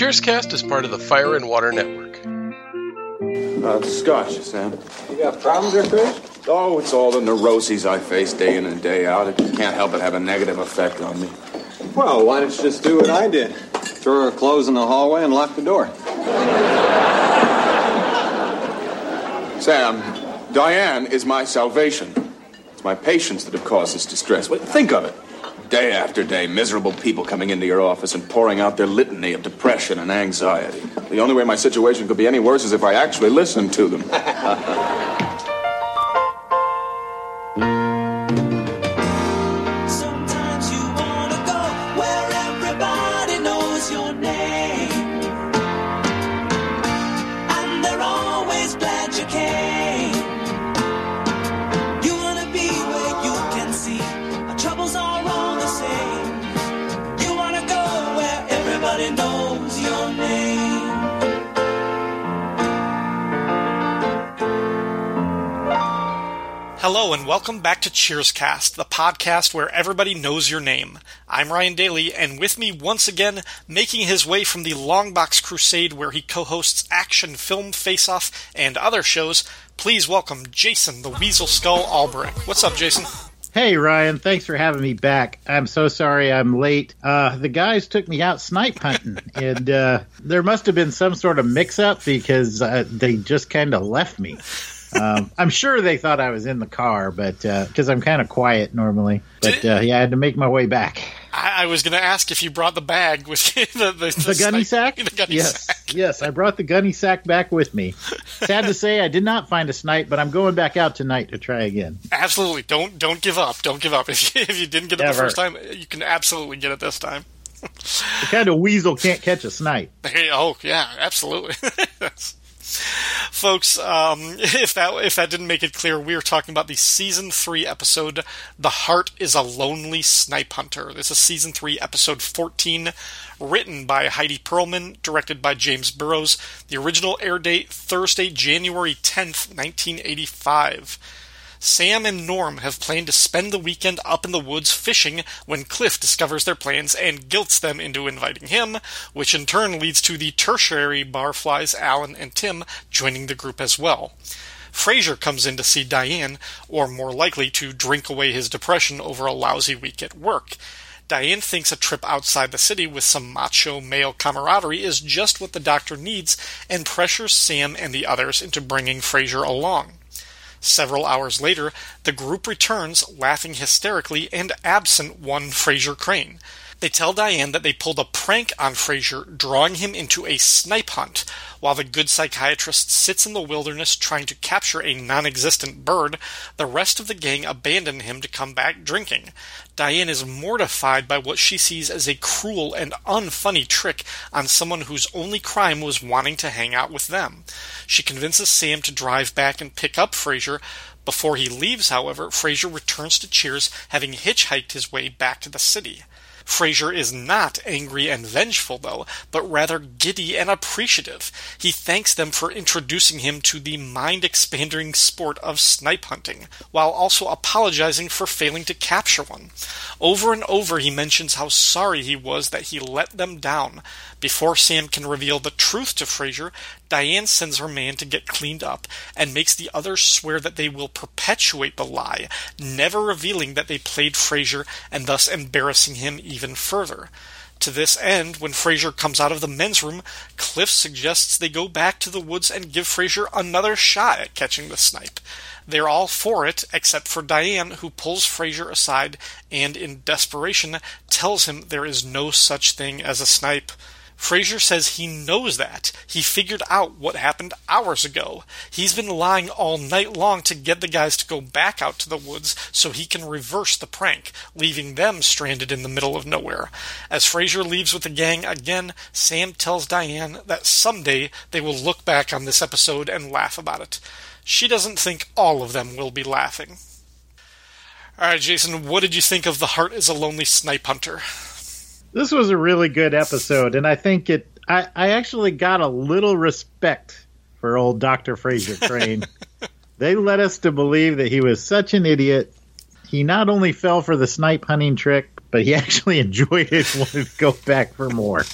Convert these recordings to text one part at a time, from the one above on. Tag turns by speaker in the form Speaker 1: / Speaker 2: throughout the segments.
Speaker 1: Cheerscast is part of the Fire and Water Network.
Speaker 2: Uh, scotch, Sam.
Speaker 3: You got problems there, Chris?
Speaker 2: Oh, it's all the neuroses I face day in and day out. It can't help but have a negative effect on me.
Speaker 3: Well, why don't you just do what I did? Throw her clothes in the hallway and lock the door.
Speaker 2: Sam, Diane is my salvation. It's my patients that have caused this distress. But think of it. Day after day, miserable people coming into your office and pouring out their litany of depression and anxiety. The only way my situation could be any worse is if I actually listened to them.
Speaker 4: Hello and welcome back to Cheerscast, the podcast where everybody knows your name. I'm Ryan Daly, and with me once again, making his way from the Longbox Crusade where he co-hosts Action Film Face Off and other shows, please welcome Jason the Weasel Skull Albrecht. What's up, Jason?
Speaker 5: Hey Ryan, thanks for having me back. I'm so sorry I'm late. Uh, the guys took me out snipe hunting, and uh, there must have been some sort of mix-up because uh, they just kind of left me. Um, I'm sure they thought I was in the car, but because I'm kind of quiet normally, but uh, yeah, I had to make my way back.
Speaker 4: I, I was going to ask if you brought the bag with you, the, the,
Speaker 5: The gunny sack?
Speaker 4: The gunny
Speaker 5: yes,
Speaker 4: sack.
Speaker 5: yes, I brought the gunny sack back with me. Sad to say, I did not find a snipe, but I'm going back out tonight to try again.
Speaker 4: Absolutely, don't don't give up. Don't give up. If you, if you didn't get it the first time, you can absolutely get it this time.
Speaker 5: The kind of weasel can't catch a snipe.
Speaker 4: Hey, oh yeah, absolutely. Folks, um, if that if that didn't make it clear, we are talking about the season three episode "The Heart Is a Lonely Snipe Hunter." This is season three, episode fourteen, written by Heidi Perlman, directed by James Burrows. The original air date Thursday, January tenth, nineteen eighty five. Sam and Norm have planned to spend the weekend up in the woods fishing when Cliff discovers their plans and guilts them into inviting him, which in turn leads to the tertiary barflies Alan and Tim joining the group as well. Frasier comes in to see Diane, or more likely to drink away his depression over a lousy week at work. Diane thinks a trip outside the city with some macho male camaraderie is just what the doctor needs and pressures Sam and the others into bringing Frasier along. Several hours later, the group returns, laughing hysterically and absent one Frasier Crane. They tell Diane that they pulled a prank on Frasier, drawing him into a snipe hunt. While the good psychiatrist sits in the wilderness trying to capture a non existent bird, the rest of the gang abandon him to come back drinking. Diane is mortified by what she sees as a cruel and unfunny trick on someone whose only crime was wanting to hang out with them. She convinces Sam to drive back and pick up Frasier. Before he leaves, however, Frasier returns to Cheers, having hitchhiked his way back to the city. Frasier is not angry and vengeful, though, but rather giddy and appreciative. He thanks them for introducing him to the mind expanding sport of snipe hunting, while also apologizing for failing to capture one. Over and over, he mentions how sorry he was that he let them down. Before Sam can reveal the truth to Frasier, Diane sends her man to get cleaned up and makes the others swear that they will perpetuate the lie, never revealing that they played Frasier and thus embarrassing him even further. To this end, when Frasier comes out of the men's room, Cliff suggests they go back to the woods and give Frasier another shot at catching the snipe. They're all for it, except for Diane, who pulls Frasier aside and, in desperation, tells him there is no such thing as a snipe. Frasier says he knows that. He figured out what happened hours ago. He's been lying all night long to get the guys to go back out to the woods so he can reverse the prank, leaving them stranded in the middle of nowhere. As Frasier leaves with the gang again, Sam tells Diane that someday they will look back on this episode and laugh about it. She doesn't think all of them will be laughing. Alright, Jason, what did you think of The Heart is a Lonely Snipe Hunter?
Speaker 5: This was a really good episode, and I think it. I, I actually got a little respect for old Doctor Frasier Crane. they led us to believe that he was such an idiot. He not only fell for the snipe hunting trick, but he actually enjoyed it, and wanted to go back for more.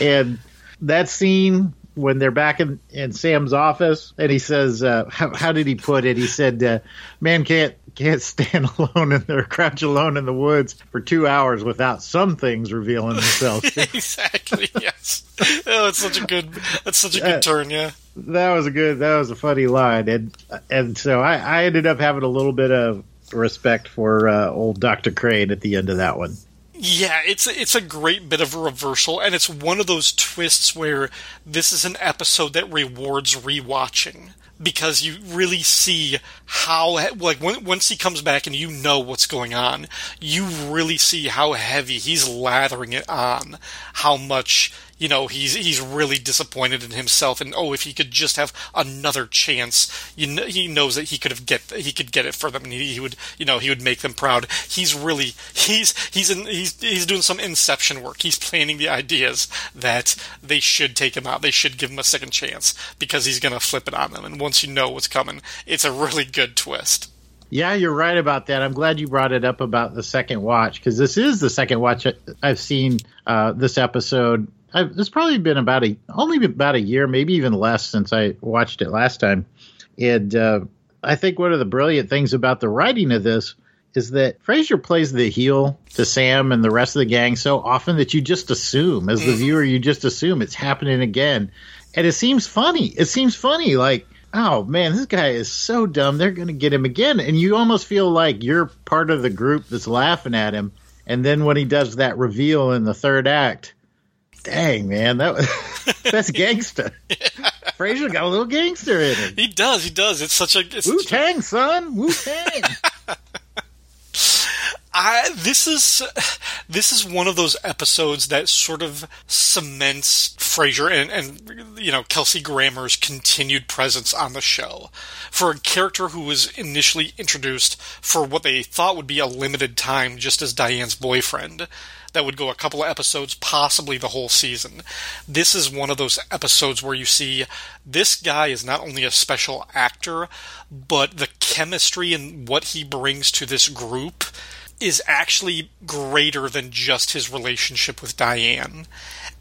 Speaker 5: And that scene when they're back in, in Sam's office, and he says, uh, how, "How did he put it?" He said, uh, "Man can't can't stand alone in there, crouch alone in the woods for two hours without some things revealing themselves."
Speaker 4: exactly. Yes. Oh, that's such a good. That's such a good
Speaker 5: Uh,
Speaker 4: turn. Yeah.
Speaker 5: that was a good that was a funny line and and so I, I ended up having a little bit of respect for uh, old Dr. Crane at the end of that one.
Speaker 4: Yeah, it's it's a great bit of a reversal, and it's one of those twists where this is an episode that rewards rewatching because you really see how like when, once he comes back and you know what's going on, you really see how heavy he's lathering it on, how much you know he's he's really disappointed in himself, and oh, if he could just have another chance, you know, he knows that he could have get he could get it for them, and he, he would you know he would make them proud. He's really he's he's in he's he's doing some inception work. He's planning the ideas that they should take him out. They should give him a second chance because he's going to flip it on them. And once you know what's coming, it's a really good twist.
Speaker 5: Yeah, you're right about that. I'm glad you brought it up about the second watch because this is the second watch I've seen uh, this episode. I've, it's probably been about a only about a year, maybe even less since I watched it last time. And uh, I think one of the brilliant things about the writing of this is that Frasier plays the heel to Sam and the rest of the gang so often that you just assume, as the viewer, you just assume it's happening again. And it seems funny. It seems funny, like, oh man, this guy is so dumb. They're going to get him again. And you almost feel like you're part of the group that's laughing at him. And then when he does that reveal in the third act, dang man, that was, that's gangsta. Frasier got a little gangster in him.
Speaker 4: He does, he does. It's such a
Speaker 5: Wu
Speaker 4: such a-
Speaker 5: Tang, son, Wu Tang.
Speaker 4: I, this is this is one of those episodes that sort of cements Frasier and, and you know Kelsey Grammer's continued presence on the show for a character who was initially introduced for what they thought would be a limited time, just as Diane's boyfriend. That would go a couple of episodes, possibly the whole season. This is one of those episodes where you see this guy is not only a special actor, but the chemistry and what he brings to this group is actually greater than just his relationship with Diane.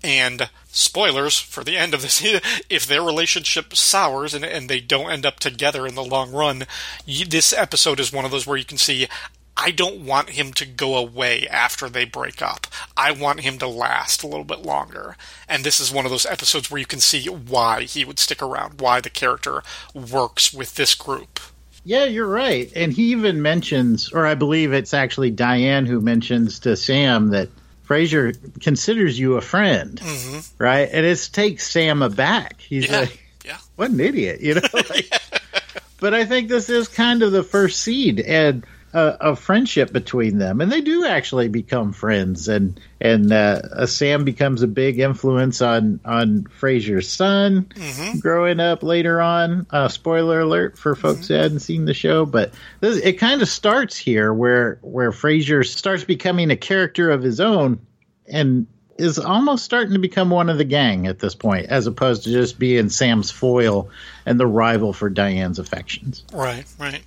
Speaker 4: And spoilers for the end of this if their relationship sours and, and they don't end up together in the long run, you, this episode is one of those where you can see. I don't want him to go away after they break up. I want him to last a little bit longer. And this is one of those episodes where you can see why he would stick around, why the character works with this group.
Speaker 5: Yeah, you're right. And he even mentions, or I believe it's actually Diane who mentions to Sam that Frasier considers you a friend, right? And it takes Sam aback. He's
Speaker 4: Mm-hmm. Yeah.
Speaker 5: like,
Speaker 4: Yeah.
Speaker 5: what an idiot, you know? Like, But I think this is kind of the first seed and uh, of friendship between them, and they do actually become friends. And and uh, uh, Sam becomes a big influence on on Frasier's son
Speaker 4: Mm-hmm.
Speaker 5: growing up later on. Uh, spoiler alert for folks who hadn't seen the show, but this, it kind of starts here where where Fraser starts becoming a character of his own, and is almost starting to become one of the gang at this point, as opposed to just being Sam's foil and the rival for Diane's affections.
Speaker 4: Right, right.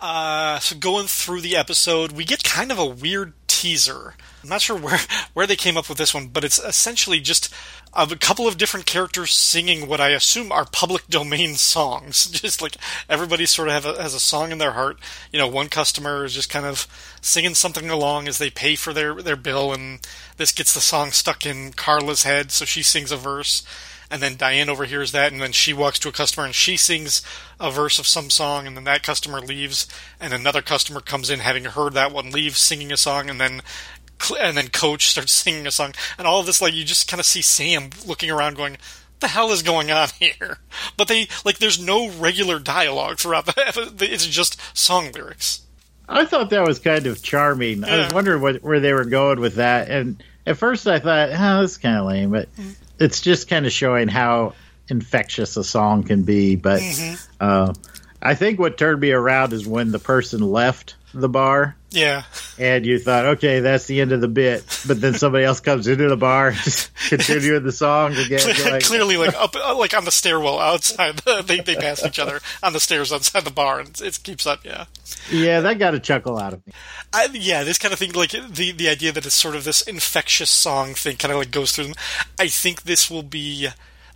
Speaker 4: Uh, so going through the episode, we get kind of a weird teaser. I'm not sure where where they came up with this one, but it's essentially just a couple of different characters singing what I assume are public domain songs. Just like everybody sort of a, has a song in their heart. You know, one customer is just kind of singing something along as they pay for their their bill, and this gets the song stuck in Carla's head, so she sings a verse and then Diane overhears that, and then she walks to a customer and she sings a verse of some song, and then that customer leaves, and another customer comes in having heard that one leave singing a song, and then and then Coach starts singing a song, and all of this like you just kind of see Sam looking around going. The hell is going on here? But they like there's no regular dialogue throughout the. It's just song lyrics.
Speaker 5: I thought that was kind of charming. I was wondering what, where they were going with that, and at first I thought, "Oh, that's kind of lame," but mm. It's just kind of showing how infectious a song can be. But uh, I, think what turned me around is when the person left the bar
Speaker 4: Yeah.
Speaker 5: and you thought, okay, that's the end of the bit. But then somebody else comes into the bar, just continuing the song again. Like,
Speaker 4: Clearly, like up, uh, like on the stairwell outside, they they pass each other on the stairs outside the bar, and it keeps up. Yeah,
Speaker 5: yeah, that got a chuckle out of me.
Speaker 4: I, yeah, this kind of thing, like the the idea that it's sort of this infectious song thing, kind of like goes through them. I think this will be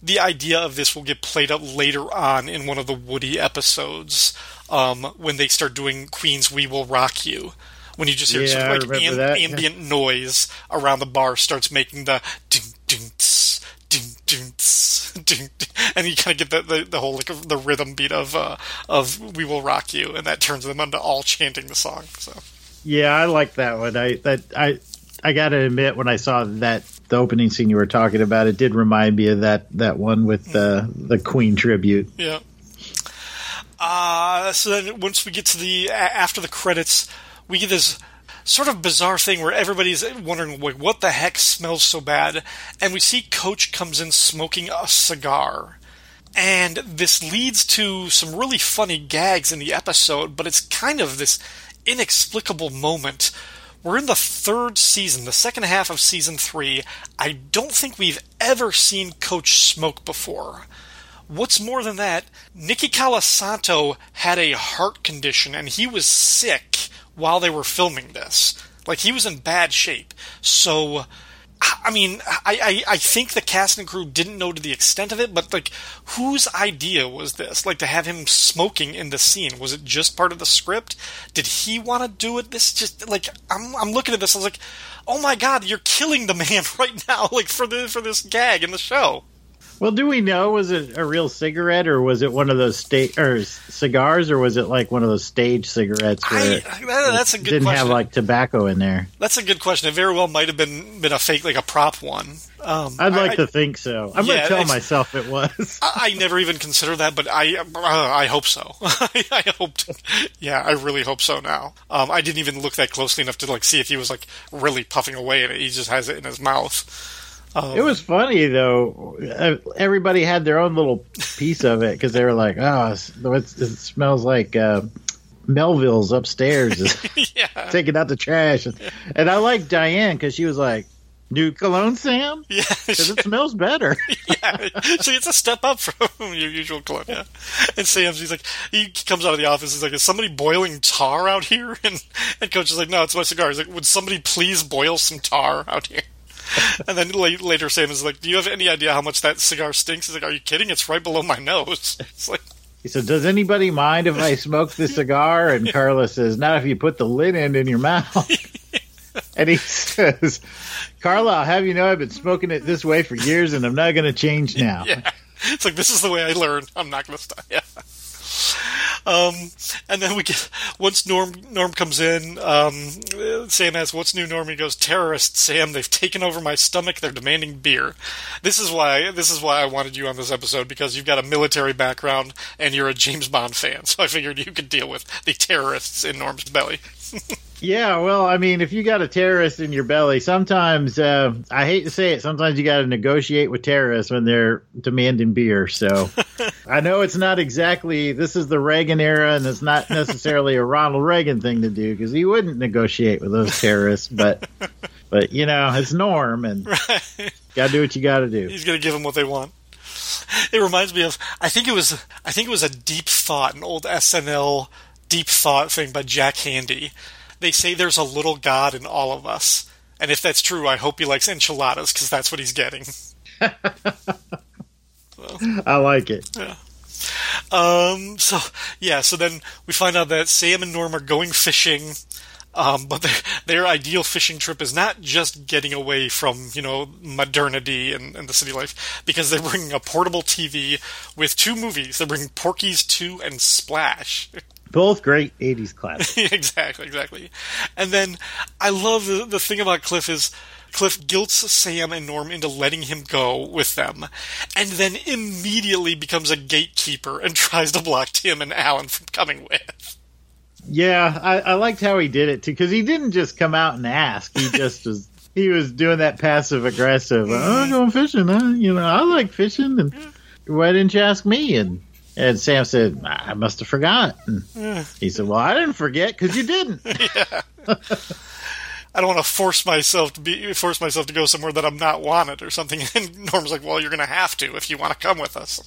Speaker 4: the idea of this will get played up later on in one of the Woody episodes um, when they start doing Queen's "We Will Rock You." When you just hear
Speaker 5: Yeah,
Speaker 4: sort of like
Speaker 5: that.
Speaker 4: ambient noise around the bar starts making the ding ding tss, ding ding tss, ding, ding, and you kind of get the, the, the whole like the rhythm beat of uh, of "We Will Rock You," and that turns them into all chanting the song. So.
Speaker 5: Yeah, I like that one. I that I I got to admit when I saw that the opening scene you were talking about, it did remind me of that that one with the the Queen tribute.
Speaker 4: Yeah. Uh, so then once we get to the after the credits, we get this sort of bizarre thing where everybody's wondering like, what the heck smells so bad, and we see Coach comes in smoking a cigar. And this leads to some really funny gags in the episode, but it's kind of this inexplicable moment. We're in the third season, the second half of season three. I don't think we've ever seen Coach smoke before. What's more than that, Nicky Colasanto had a heart condition and he was sick while they were filming this. Like he was in bad shape. So I mean, I, I, I think the cast and crew didn't know to the extent of it, but like, whose idea was this? Like to have him smoking in the scene? Was it just part of the script? Did he want to do it? This just like I'm I'm looking at this. I was like, oh my god, you're killing the man right now, like for the for this gag in the show.
Speaker 5: Well, do we know was it a real cigarette or was it one of those sta- or cigars or was it like one of those stage cigarettes
Speaker 4: I,
Speaker 5: where it
Speaker 4: that- that's a good
Speaker 5: didn't
Speaker 4: question.
Speaker 5: have like tobacco in there?
Speaker 4: That's a good question. It very well might have been been a fake, like a prop one. Um,
Speaker 5: I'd like
Speaker 4: I,
Speaker 5: to think so. I'm
Speaker 4: Yeah,
Speaker 5: gonna tell myself it was.
Speaker 4: I, never even considered that, but I uh, I hope so. I, hoped, yeah, I really hope so. Now, um, I didn't even look that closely enough to like see if he was like really puffing away it. He just has it in his mouth. Um,
Speaker 5: It was funny though. Everybody had their own little piece of it because they were like, "Oh, it smells like uh, Melville's upstairs is
Speaker 4: yeah,
Speaker 5: taking out the trash." And, and I like Diane because she was like, "New cologne, Sam?
Speaker 4: yeah,
Speaker 5: Because it smells better."
Speaker 4: yeah. So it's a step up from your usual cologne. Yeah. And Sam's, he's like, he comes out of the office. He's like, "Is somebody boiling tar out here?" And and Coach is like, "No, it's my cigar." He's like, "Would somebody please boil some tar out here?" And then later, Sam is like, "Do you have any idea how much that cigar stinks?" He's like, "Are you kidding? It's right below my nose." It's like,
Speaker 5: He said, "Does anybody mind if I smoke the cigar?" And Carla says, "Not if you put the lid end in your mouth." and he says, "Carla, I'll have you know I've been smoking it this way for years, and I'm not going to change now."
Speaker 4: yeah, it's like this is the way I learned. I'm not going to stop. Yeah. Um, and then we get once Norm Norm comes in. Um, Sam asks, "What's new?" Norm he goes, "Terrorists, Sam. They've taken over my stomach. They're demanding beer." This is why this is why I wanted you on this episode because you've got a military background and you're a James Bond fan. So I figured you could deal with the terrorists in Norm's belly.
Speaker 5: Yeah, well, I mean, if you got a terrorist in your belly, sometimes uh, I hate to say it, sometimes you got to negotiate with terrorists when they're demanding beer. So I know it's not exactly this is the Reagan era, and it's not necessarily a Ronald Reagan thing to do because he wouldn't negotiate with those terrorists. But but you know, it's Norm, and got to do what you got to do.
Speaker 4: He's going to give them what they want. It reminds me of I think it was I think it was a deep thought, an old SNL deep thought thing by Jack Handey. They say there's a little god in all of us, and if that's true, I hope he likes enchiladas because that's what he's getting.
Speaker 5: I like it.
Speaker 4: Um, so yeah, so then we find out that Sam and Norm are going fishing. Um, but their, their ideal fishing trip is not just getting away from, you know, modernity and, and the city life, because they're bringing a portable TV with two movies. They're bringing Porky's 2 and Splash.
Speaker 5: Both great '80s classics.
Speaker 4: exactly, exactly. And then I love the, the thing about Cliff is Cliff guilts Sam and Norm into letting him go with them, and then immediately becomes a gatekeeper and tries to block Tim and Alan from coming with.
Speaker 5: Yeah, I, I liked how he did it too because he didn't just come out and ask. He just was. He was doing that passive aggressive. Oh, mm-hmm. I'm going fishing. Huh? You know, I like fishing, and mm-hmm. why didn't you ask me? And And Sam said, I must have forgotten. He said, Well, I didn't forget because you didn't.
Speaker 4: I don't want to force myself to be force myself to go somewhere that I'm not wanted or something. And Norm's like, "Well, you're going to have to if you want to come with us."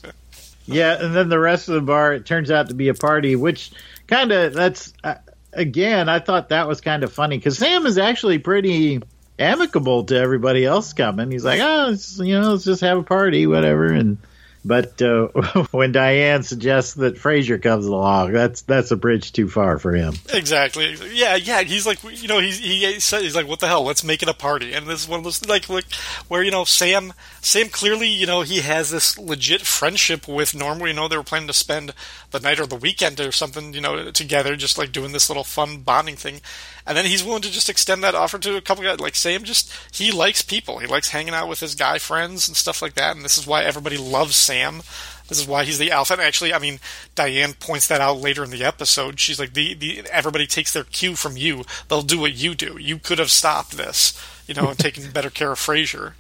Speaker 5: yeah. And then the rest of the bar, it turns out to be a party, which kind of, that's, uh, again, I thought that was kind of funny because Sam is actually pretty amicable to everybody else coming. He's like, Oh, you know, let's just have a party, whatever. And, but uh, when Diane suggests that Frasier comes along, that's that's a bridge too far for him.
Speaker 4: Exactly. Yeah, yeah. He's like, you know, he's he said he's like, what the hell? Let's make it a party. And this is one of those like, like where you know Sam Sam clearly you know he has this legit friendship with Norm. Where, you know they were planning to spend the night or the weekend or something, you know, together, just like doing this little fun bonding thing. And then he's willing to just extend that offer to a couple guys. Like Sam, just he likes people. He likes hanging out with his guy friends and stuff like that. And this is why everybody loves Sam. This is why he's the alpha. And actually, I mean, Diane points that out later in the episode. She's like, the, the everybody takes their cue from you. They'll do what you do. You could have stopped this, you know, and taken better care of Frasier.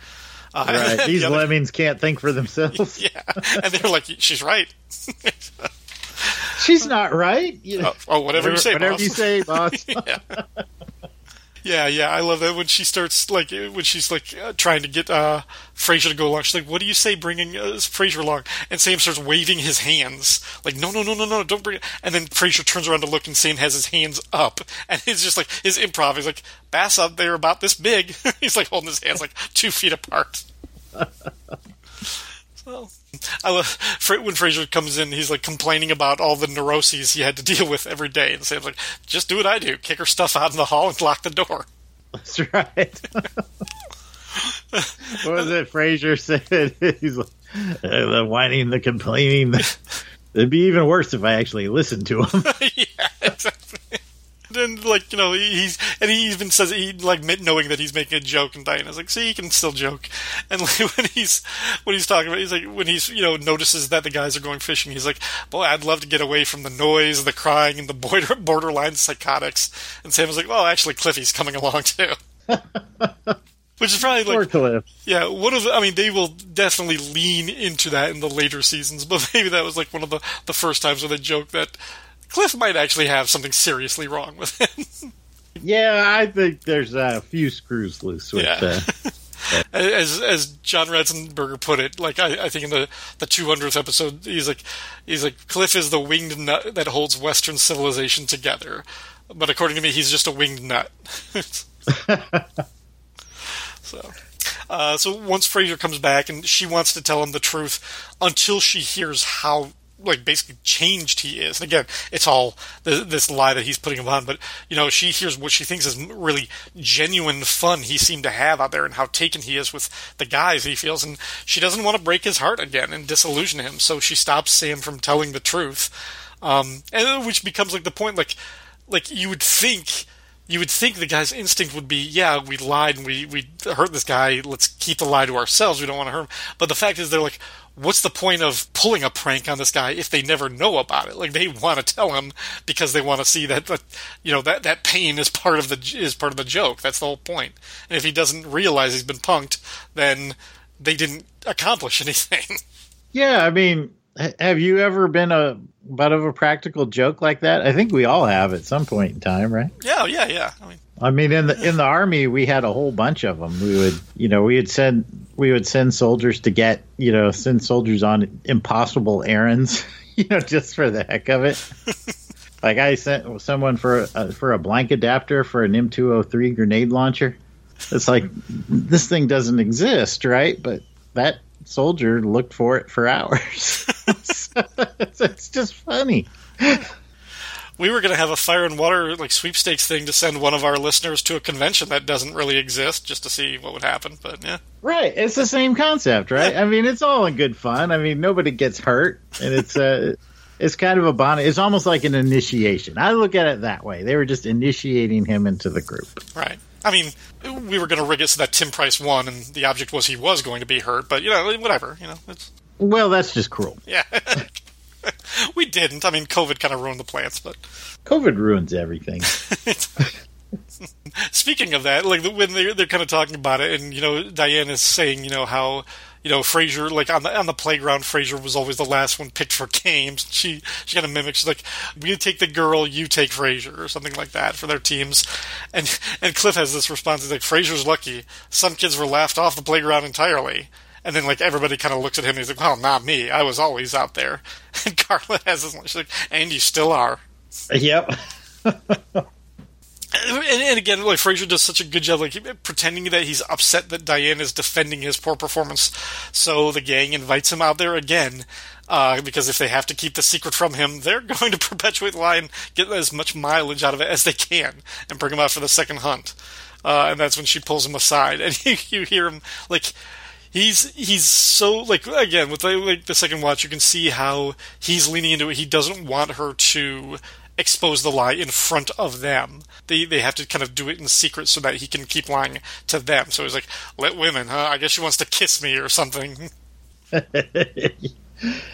Speaker 4: Uh,
Speaker 5: Right. These
Speaker 4: the other-
Speaker 5: lemmings can't think for themselves.
Speaker 4: yeah, and they're like, she's right.
Speaker 5: She's not right. You know,
Speaker 4: Oh, oh, whatever you say,
Speaker 5: whatever
Speaker 4: boss.
Speaker 5: you say, boss.
Speaker 4: Yeah, yeah, I love that when she starts like when she's like uh, trying to get uh Frasier to go along. She's like, "What do you say, bringing uh, Frasier along?" And Sam starts waving his hands like, "No, no, no, no, no, don't bring." It. And then Frasier turns around to look, and Sam has his hands up, and it's just like his improv. He's like, "Bass up they're about this big." he's like holding his hands like two feet apart. So, I love when Frasier comes in. He's like complaining about all the neuroses he had to deal with every day, and Sam's like, "Just do what I do: kick her stuff out in the hall and lock the door."
Speaker 5: That's right. what was it? Frasier said he's like, uh, the whining, the complaining. It'd be even worse if I actually listened to him.
Speaker 4: yeah, exactly. Then, like you know, he's and he even says he like knowing that he's making a joke, and Diana's like, "See, you can still joke." And like, when he's when he's talking about, he's like when he's you know notices that the guys are going fishing, he's like, "Boy, I'd love to get away from the noise, the crying, and the border, borderline psychotics." And Sam was like, "Well, actually, Cliffy's coming along too." Which is probably like yeah, one of the, I mean, they will definitely lean into that in the later seasons, but maybe that was like one of the, the first times where they joke that Cliff might actually have something seriously wrong with him.
Speaker 5: Yeah, I think there's a few screws loose with
Speaker 4: Yeah.
Speaker 5: uh,
Speaker 4: as as John Ratzenberger put it, like I, I think in the the 200th episode, he's like he's like Cliff is the winged nut that holds Western civilization together, but according to me, he's just a winged nut. so. Uh, so once Frasier comes back and she wants to tell him the truth until she hears how like basically changed he is. And again, it's all th- this lie that he's putting him on, but you know, she hears what she thinks is really genuine fun he seemed to have out there and how taken he is with the guys he feels and she doesn't want to break his heart again and disillusion him. So she stops Sam from telling the truth. Um, and which becomes like the point like like you would think you would think the guy's instinct would be, yeah, we lied and we, we hurt this guy. Let's keep the lie to ourselves. We don't want to hurt him. But the fact is, they're like, what's the point of pulling a prank on this guy if they never know about it? Like they want to tell him because they want to see that, that you know, that, that pain is part of the is part of the joke. That's the whole point. And if he doesn't realize he's been punked, then they didn't accomplish anything.
Speaker 5: Yeah, I mean, have you ever been a butt of a practical joke like that? I think we all have at some point in time, right?
Speaker 4: yeah, yeah, yeah. I mean,
Speaker 5: I mean, in the in the army, we had a whole bunch of them. We would, you know, we would send we would send soldiers to get, you know, send soldiers on impossible errands, you know, just for the heck of it. like I sent someone for a, for a blank adapter for an M203 grenade launcher. It's like this thing doesn't exist, right? But that soldier looked for it for hours. it's, it's just funny.
Speaker 4: We were going to have a fire and water like sweepstakes thing to send one of our listeners to a convention that doesn't really exist just to see what would happen. But yeah,
Speaker 5: Right, it's the same concept, right? I mean, it's all in good fun. I mean, nobody gets hurt, and it's uh, it's kind of a bond. It's almost like an initiation. I look at it that way. They were just initiating him into the group.
Speaker 4: right. I mean, we were going to rig it so that Tim Price won, and the object was he was going to be hurt. But you know, whatever. You know, it's
Speaker 5: Well, that's just cruel.
Speaker 4: yeah. we didn't. I mean, COVID kind of ruined the plants, but
Speaker 5: COVID ruins everything.
Speaker 4: Speaking of that, like when they're they're kind of talking about it, and you know, Diane is saying, you know, how you know, Frasier, like on the on the playground, Frasier was always the last one picked for games. She she kind of mimics she's like, "We take the girl, you take Frasier," or something like that for their teams. And and Cliff has this response. He's like, "Frasier's lucky. Some kids were laughed off the playground entirely." And then like everybody kind of looks at him. and He's like, "Well, not me. I was always out there." And Carla has this. She's like, "And you still are."
Speaker 5: Yep.
Speaker 4: And, and again, like Frasier does such a good job, like pretending that he's upset that Diane is defending his poor performance. So the gang invites him out there again, uh, because if they have to keep the secret from him, they're going to perpetuate the lie and get as much mileage out of it as they can, and bring him out for the second hunt. Uh, and that's when she pulls him aside, and you, you hear him like he's he's so like again with the, like the second watch, you can see how he's leaning into it. He doesn't want her to expose the lie in front of them. They they have to kind of do it in secret so that he can keep lying to them. So he's like, "Let women, huh? I guess she wants to kiss me or something."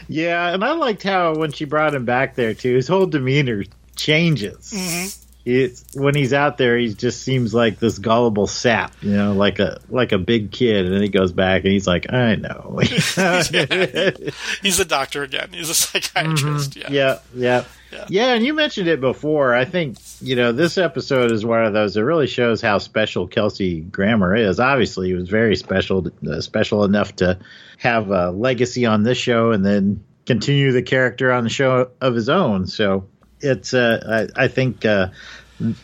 Speaker 5: yeah, and I liked how when she brought him back there too, his whole demeanor changes.
Speaker 4: Mhm.
Speaker 5: It's when he's out there, he just seems like this gullible sap, you know, like a like a big kid, and then he goes back and he's like, I know.
Speaker 4: He's a doctor again. He's a psychiatrist. Yeah.
Speaker 5: yeah, yeah,
Speaker 4: Yeah.
Speaker 5: yeah. And you mentioned it before. I think you know this episode is one of those that really shows how special Kelsey Grammer is. Obviously, he was very special, uh, special enough to have a legacy on this show, and then continue the character on the show of his own. So it's, uh, I, I think uh,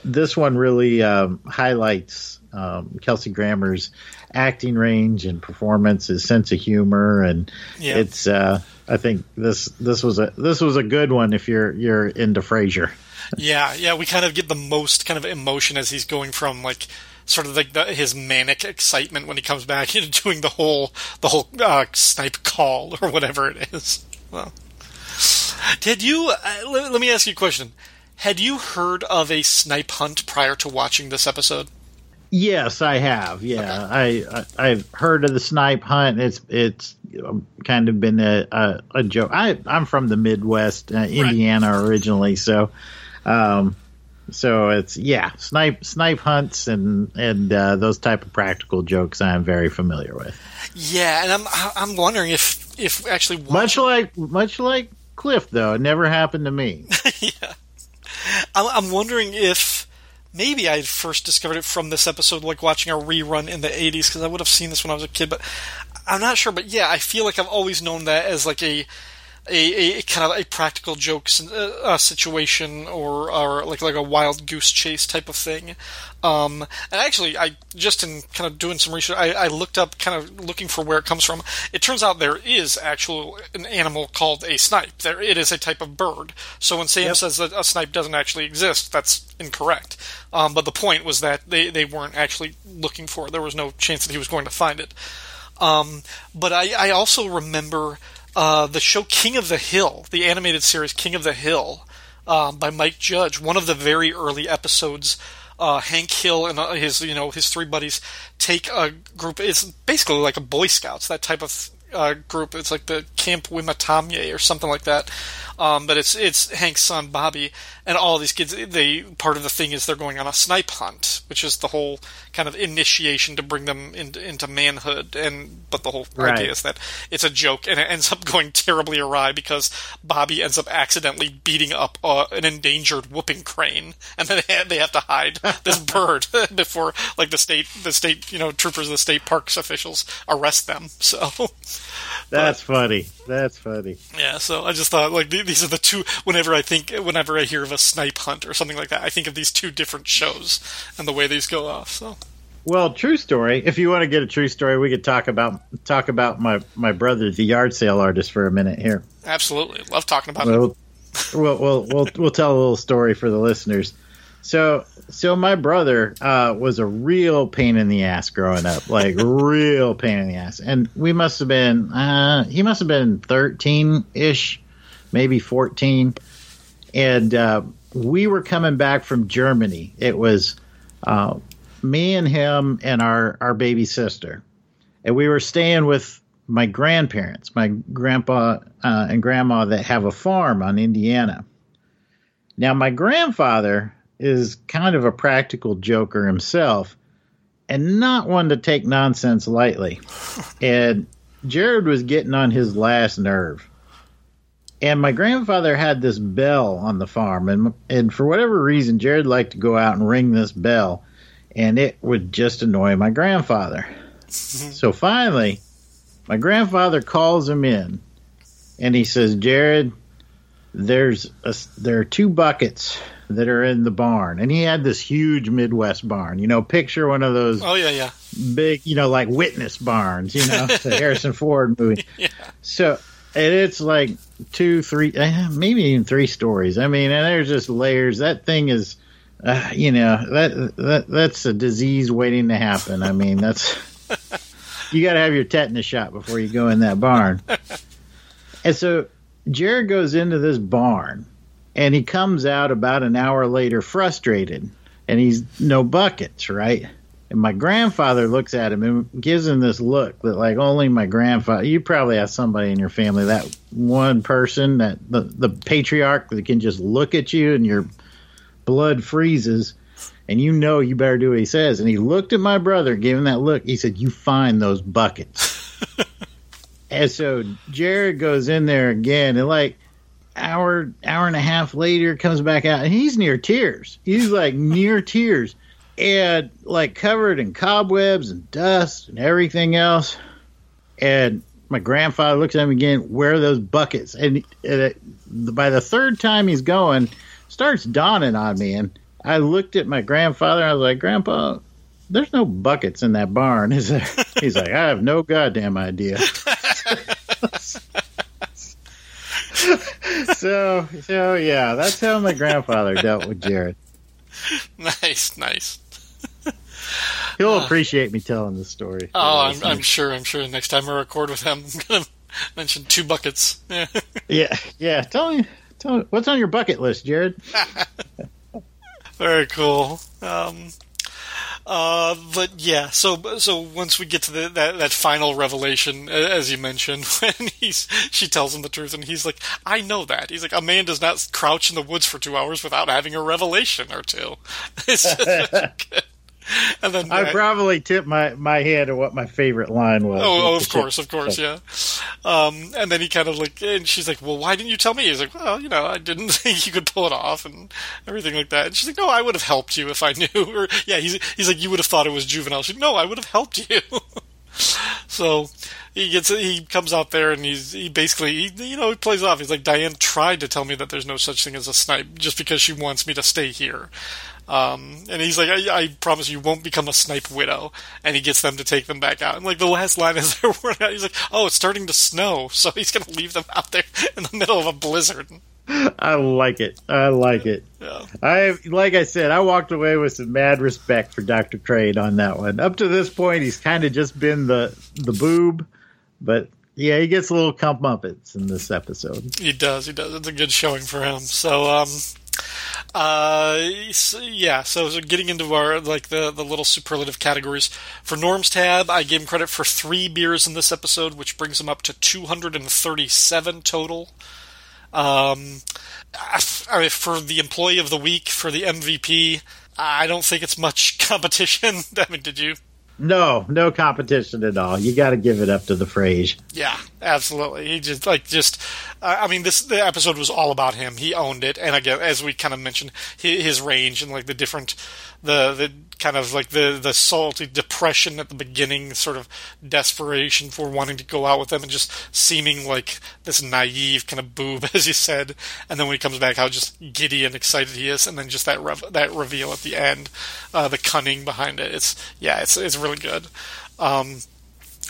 Speaker 5: this one really um, highlights um, Kelsey Grammer's acting range and performance, his sense of humor, and
Speaker 4: Yeah.
Speaker 5: it's. Uh, I think this this was a this was a good one if you're you're into Frasier.
Speaker 4: Yeah, yeah, we kind of get the most kind of emotion as he's going from like sort of like the, his manic excitement when he comes back into doing the whole the whole uh, snipe call or whatever it is. Well, did you? Uh, let, let me ask you a question. Had you heard of a snipe hunt prior to watching this episode?
Speaker 5: Yes, I have. Yeah, I, I I've heard of the snipe hunt. It's it's um, kind of been a a, a joke. I I'm from the Midwest, uh, Indiana originally, so um so it's yeah snipe snipe hunts and and uh, those type of practical jokes I'm very familiar with.
Speaker 4: Yeah, and I'm I'm wondering if if actually
Speaker 5: Much like much like Cliff though, it never happened to me.
Speaker 4: yeah. I'm, wondering if maybe I first discovered it from this episode, like watching a rerun in the 80s, because I would have seen this when I was a kid, but I'm not sure. But yeah, I feel like I've always known that as like a. A, a kind of a practical joke uh, situation, or or like like a wild goose chase type of thing, um, and actually, I just in kind of doing some research, I, I looked up, kind of looking for where it comes from. It turns out there is actual an animal called a snipe. There, it is a type of bird. So when Sam says that a snipe doesn't actually exist, that's incorrect. Um, but the point was that they they weren't actually looking for it. There was no chance that he was going to find it. Um, but I, I also remember uh, the show King of the Hill, the animated series King of the Hill, um, by Mike Judge. One of the very early episodes, uh, Hank Hill and uh, his you know his three buddies take a group. It's basically like a Boy Scouts, that type of uh, group. It's like the Camp Wimatamye or something like that. Um, but it's it's Hank's son Bobby and all these kids. They part of the thing is they're going on a snipe hunt, which is the whole kind of initiation to bring them into, into manhood. And but the whole
Speaker 5: Right.
Speaker 4: idea is that it's a joke and it ends up going terribly awry because Bobby ends up accidentally beating up uh, an endangered whooping crane, and then they have to hide this bird before like the state the state you know troopers the state parks officials arrest them. So.
Speaker 5: That's funny. That's funny.
Speaker 4: Yeah, so I just thought like these are the two. Whenever I think, whenever I hear of a snipe hunt or something like that, I think of these two different shows and the way these go off. So
Speaker 5: Well, true story. If you want to get a true story, we could talk about talk about my my brother, the yard sale artist, for a minute here.
Speaker 4: absolutely love talking about it.
Speaker 5: We'll, we'll, we'll, we'll, we'll tell a little story for the listeners. So, so my brother uh, was a real pain in the ass growing up, like real pain in the ass. And we must have been, uh, he must have been 13 ish, maybe 14. And uh, we were coming back from Germany. It was uh, me and him and our, our baby sister. And we were staying with my grandparents, my grandpa uh, and grandma that have a farm on Indiana. Now, my grandfather is kind of a practical joker himself and not one to take nonsense lightly. and Jared was getting on his last nerve. And my grandfather had this bell on the farm, and and for whatever reason, Jared liked to go out and ring this bell, and it would just annoy my grandfather. Mm-hmm. so finally, my grandfather calls him in, and he says, "Jared, there's a, there are two buckets that are in the barn," and he had this huge Midwest barn. You know, picture one of those
Speaker 4: Oh yeah, yeah.
Speaker 5: big, you know, like witness barns, you know, the Harrison Ford movie.
Speaker 4: Yeah.
Speaker 5: So, and it's like two, three, eh, maybe even three stories. I mean, and there's just layers. That thing is, uh, you know, that that that's a disease waiting to happen. I mean, that's you got to have your tetanus shot before you go in that barn. and so Jared goes into this barn, and he comes out about an hour later frustrated, and he's no buckets, right? And my grandfather looks at him and gives him this look that, like, only my grandfather. You probably have somebody in your family that one person that the the patriarch that can just look at you and your blood freezes, and you know you better do what he says. And he looked at my brother, gave him that look. He said, "You find those buckets." and so Jared goes in there again, and like hour hour and a half later comes back out, and he's near tears. He's like near tears and like covered in cobwebs and dust and everything else. And my grandfather looks at him again. Where are those buckets? And, and it, by the third time he's going, starts dawning on me. And I looked at my grandfather. And I was like, Grandpa, there's no buckets in that barn, is there? He's like, I have no goddamn idea. So, so yeah, that's how my grandfather dealt with Jared.
Speaker 4: Nice, nice.
Speaker 5: He'll appreciate me telling this story.
Speaker 4: Oh, I'm, I'm sure. I'm sure. Next time I record with him, I'm gonna mention two buckets. Yeah.
Speaker 5: Yeah, yeah. Tell me, tell me, what's on your bucket list, Jared?
Speaker 4: Very cool. Um, uh, but yeah, so so once we get to the, that that final revelation, as you mentioned, when he's she tells him the truth, and he's like, "I know that." He's like, "A man does not crouch in the woods for two hours without having a revelation or two. It's just. And then
Speaker 5: I
Speaker 4: uh,
Speaker 5: probably tipped my my head at what my favorite line was.
Speaker 4: Oh, oh, of course, of course, yeah. Um, and then he kind of like, and she's like, "Well, why didn't you tell me?" He's like, "Well, you know, I didn't think you could pull it off and everything like that." And she's like, "No, I would have helped you if I knew." Or yeah, he's he's like, "You would have thought it was juvenile." She's like, "No, I would have helped you." so he gets he comes out there and he's he basically he, you know he plays off. He's like, "Diane tried to tell me that there's no such thing as a snipe just because she wants me to stay here." Um, and he's like, I, I promise you won't become a snipe widow. And he gets them to take them back out. And like the last line is they're out, he's like, oh, it's starting to snow. So he's going to leave them out there in the middle of a blizzard.
Speaker 5: I like it. I like it.
Speaker 4: Yeah.
Speaker 5: I like I said, I walked away with some mad respect for Doctor Crane on that one. Up to this point, he's kind of just been the the boob, but yeah, he gets a little comeuppance in this episode.
Speaker 4: He does. He does. It's a good showing for him. So, um, uh, s- yeah. So, so getting into our like the the little superlative categories for Norm's tab, I gave him credit for three beers in this episode, which brings him up to 237 total. Um, I I mean, for the employee of the week for the MVP, I don't think it's much competition. I mean, did you?
Speaker 5: No, no competition at all. You got to give it up to the phrase.
Speaker 4: Yeah, absolutely. He just like just. I I mean, this the episode was all about him. He owned it, and again, as we kind of mentioned, his, his range and like the different, the the kind of like the the salty depression at the beginning, sort of desperation for wanting to go out with them, and just seeming like this naive kind of boob, as you said, and then when he comes back, how just giddy and excited he is, and then just that rev- that reveal at the end, uh, the cunning behind it. It's yeah, it's it's really good. Um,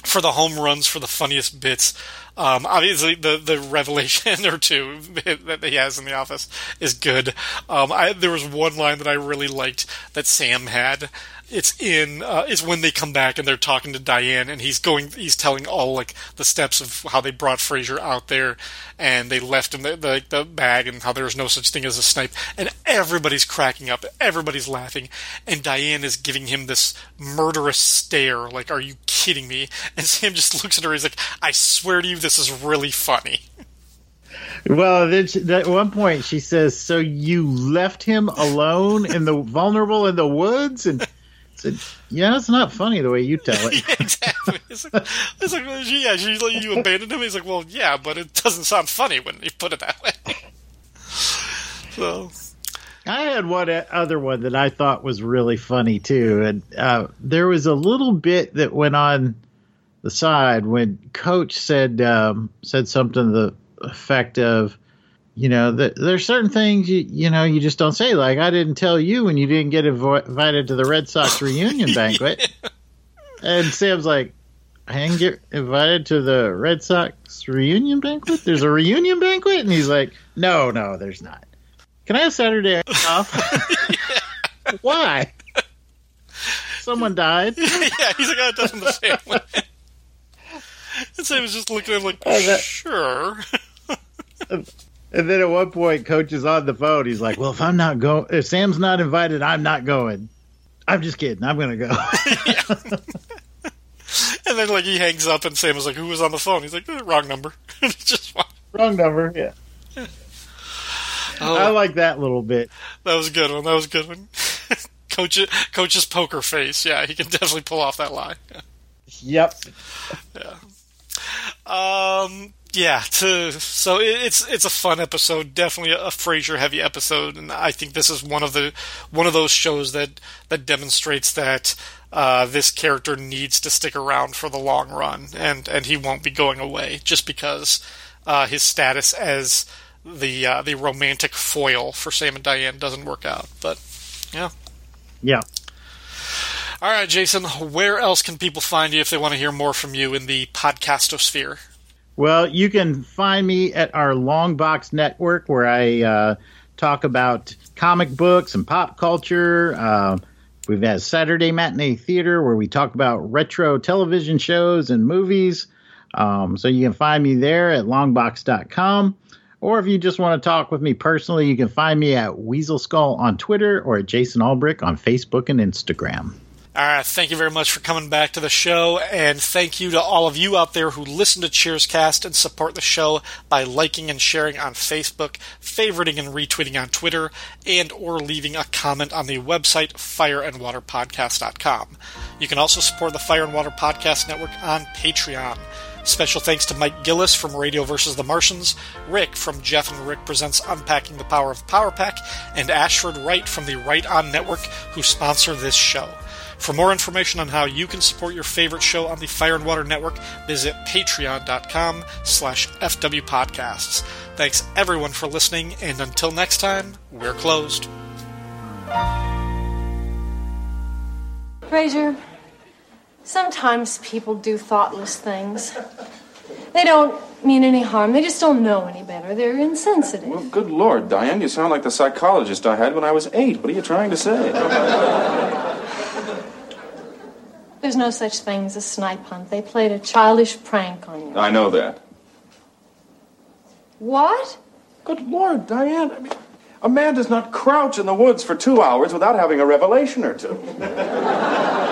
Speaker 4: for the home runs for the funniest bits. Um, obviously, the the revelation or two that he has in the office is good. Um, I, there was one line that I really liked that Sam had. It's in uh, it's when they come back and they're talking to Diane and he's going he's telling all like the steps of how they brought Frasier out there and they left him the, the, the bag and how there was no such thing as a snipe. And everybody's cracking up. Everybody's laughing. And Diane is giving him this murderous stare. Like are you kidding me? And Sam just looks at her. He's like I swear to you this is really funny.
Speaker 5: Well, at one point she says, "So you left him alone in the vulnerable in the woods?" And said, "Yeah, it's not funny the way you tell it."
Speaker 4: Yeah, exactly. It's like, it's like yeah, you, you abandoned him. He's like, well, yeah, but it doesn't sound funny when you put it that way. so,
Speaker 5: I had one other one that I thought was really funny too, and uh, there was a little bit that went on the side when Coach said um, said something to the effect of, you know, that there's certain things you you know you just don't say. Like I didn't tell you when you didn't get invited to the Red Sox reunion banquet, and Sam's like. I didn't get invited to the Red Sox reunion banquet. There's a reunion banquet, and he's like, "No, no, there's not." Can I have Saturday off? Why? Someone died.
Speaker 4: yeah, he's like, oh, it doesn't the same way. And Sam was just looking at him like,
Speaker 5: Oh, that-
Speaker 4: sure.
Speaker 5: And then at one point, coach is on the phone. He's like, "Well, if I'm not going, if Sam's not invited, I'm not going." I'm just kidding. I'm going to go.
Speaker 4: And then, like, he hangs up, and Sam is like, who was on the phone? He's like, eh, wrong number. Just.
Speaker 5: Wrong number. Yeah. I
Speaker 4: Oh,
Speaker 5: like that little bit.
Speaker 4: that was a good one. That was a good one. Coach, Coach's poker face. Yeah, he can definitely pull off that lie.
Speaker 5: Yep. Yeah.
Speaker 4: Um, yeah. To so it, it's it's a fun episode, definitely a, Frasier heavy episode, and I think this is one of the one of those shows that that demonstrates that uh, this character needs to stick around for the long run, and and he won't be going away just because uh, his status as the uh, the romantic foil for Sam and Diane doesn't work out. But yeah.
Speaker 5: Yeah.
Speaker 4: All right, Jason, where else can people find you if they want to hear more from you in the podcastosphere?
Speaker 5: Well, you can find me at our Longbox Network where I uh, talk about comic books and pop culture. Uh, we've had Saturday Matinee Theater where we talk about retro television shows and movies. Um, so you can find me there at longbox.com. Or if you just want to talk with me personally, you can find me at Weasel Skull on Twitter or at Jason Albrick on Facebook and Instagram.
Speaker 4: All right, thank you very much for coming back to the show, and thank you to all of you out there who listen to Cheerscast and support the show by liking and sharing on Facebook, favoriting and retweeting on Twitter, and or leaving a comment on the website fireandwaterpodcast.com. You can also support the Fire and Water Podcast Network on Patreon. Special thanks to Mike Gillis from Radio vs. the Martians, Rick from Jeff and Rick Presents Unpacking the Power of Power Pack, and Ashford Wright from the Right On Network who sponsor this show. For more information on how you can support your favorite show on the Fire and Water Network, visit patreon.com slash fwpodcasts. Thanks everyone for listening, and until next time, we're closed.
Speaker 6: Frasier, sometimes people do thoughtless things. They don't mean any harm. They just don't know any better. They're insensitive.
Speaker 2: Well, good Lord, Diane, you sound like the psychologist I had when I was eight. What are you trying to say?
Speaker 6: There's no such thing as a snipe hunt. They played a childish prank on you.
Speaker 2: I know that.
Speaker 6: What?
Speaker 2: Good Lord, Diane. I mean, a man does not crouch in the woods for two hours without having a revelation or two.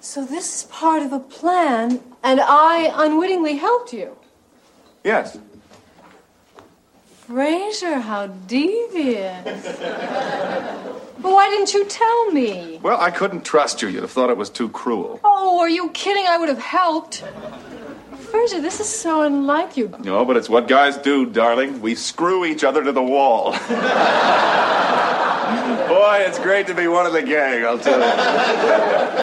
Speaker 6: So this is part of a plan, and I unwittingly helped you.
Speaker 2: Yes.
Speaker 6: Frasier, how devious. but why didn't you tell me?
Speaker 2: Well, I couldn't trust you. You'd have thought it was too cruel.
Speaker 6: Oh, are you kidding? I would have helped. Frasier, this is so unlike you.
Speaker 2: No, but it's what guys do, darling. We screw each other to the wall. Boy, it's great to be one of the gang, I'll tell you.